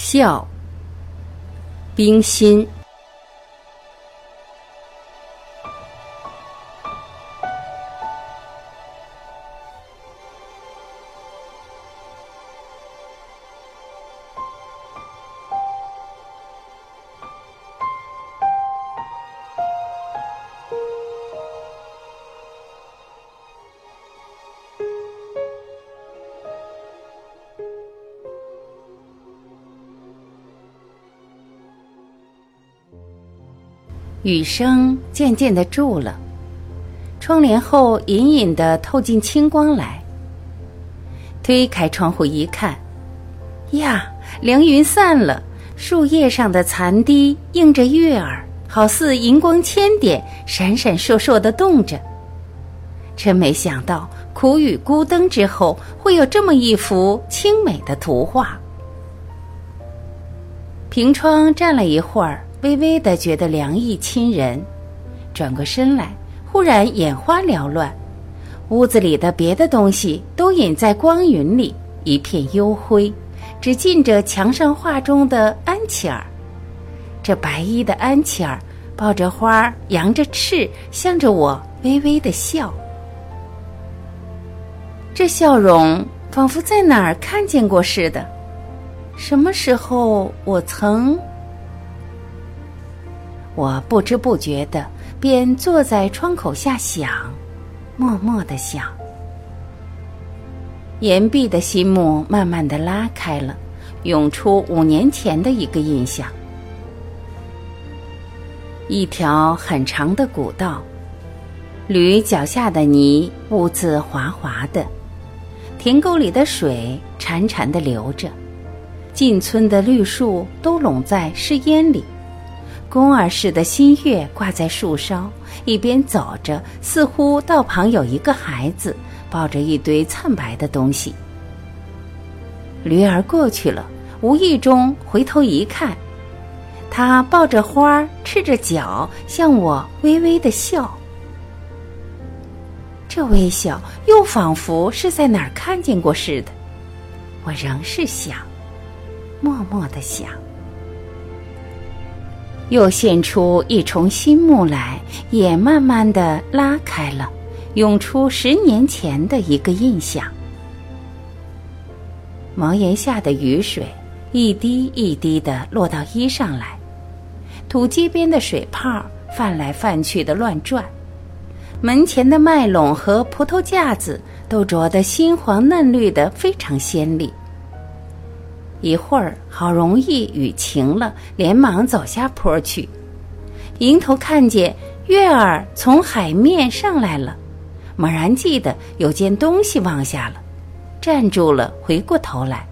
孝，冰心。雨声渐渐的住了，窗帘后隐隐的透进清光来。推开窗户一看，呀，凉云散了，树叶上的残滴映着月儿，好似银光千点，闪闪烁烁的动着。真没想到，苦雨孤灯之后，会有这么一幅清美的图画。凭窗站了一会儿。微微的觉得凉意侵人，转过身来，忽然眼花缭乱，屋子里的别的东西都隐在光云里，一片幽灰，只近着墙上画中的安琪儿。这白衣的安琪儿抱着花，扬着翅，向着我微微的笑。这笑容仿佛在哪儿看见过似的，什么时候我曾？我不知不觉的便坐在窗口下想，默默的想。岩壁的心幕慢慢的拉开了，涌出五年前的一个印象：一条很长的古道，驴脚下的泥污渍滑滑的，田沟里的水潺潺的流着，进村的绿树都拢在湿烟里。宫儿似的新月挂在树梢，一边走着，似乎道旁有一个孩子抱着一堆灿白的东西。驴儿过去了，无意中回头一看，他抱着花儿，赤着脚，向我微微的笑。这微笑又仿佛是在哪儿看见过似的。我仍是想，默默的想。又现出一重新幕来，也慢慢的拉开了，涌出十年前的一个印象。茅檐下的雨水，一滴一滴的落到衣上来，土鸡边的水泡泛来泛去的乱转，门前的麦垄和葡萄架子都着得新黄嫩绿的，非常鲜丽。一会儿，好容易雨停了，连忙走下坡去。迎头看见月儿从海面上来了，猛然记得有件东西忘下了，站住了，回过头来。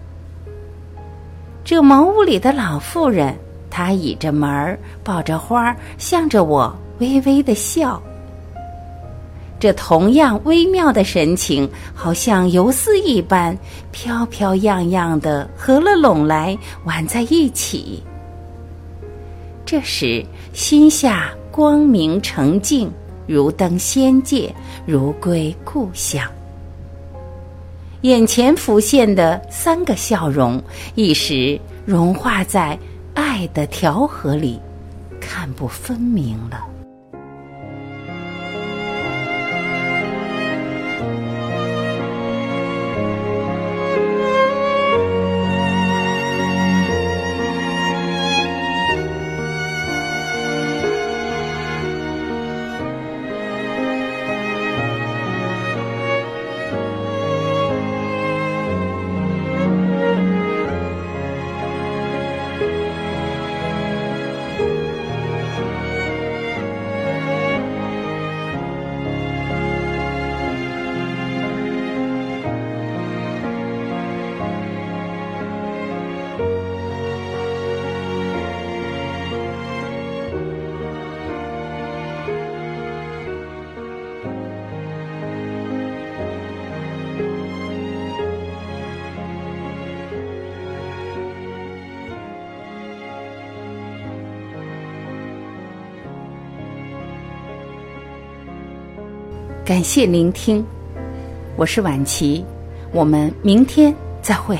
这茅屋里的老妇人，她倚着门儿，抱着花，向着我微微的笑。这同样微妙的神情，好像游丝一般，飘飘漾漾的合了拢来，挽在一起。这时心下光明澄净，如登仙界，如归故乡。眼前浮现的三个笑容，一时融化在爱的调和里，看不分明了。感谢聆听，我是晚琪，我们明天再会。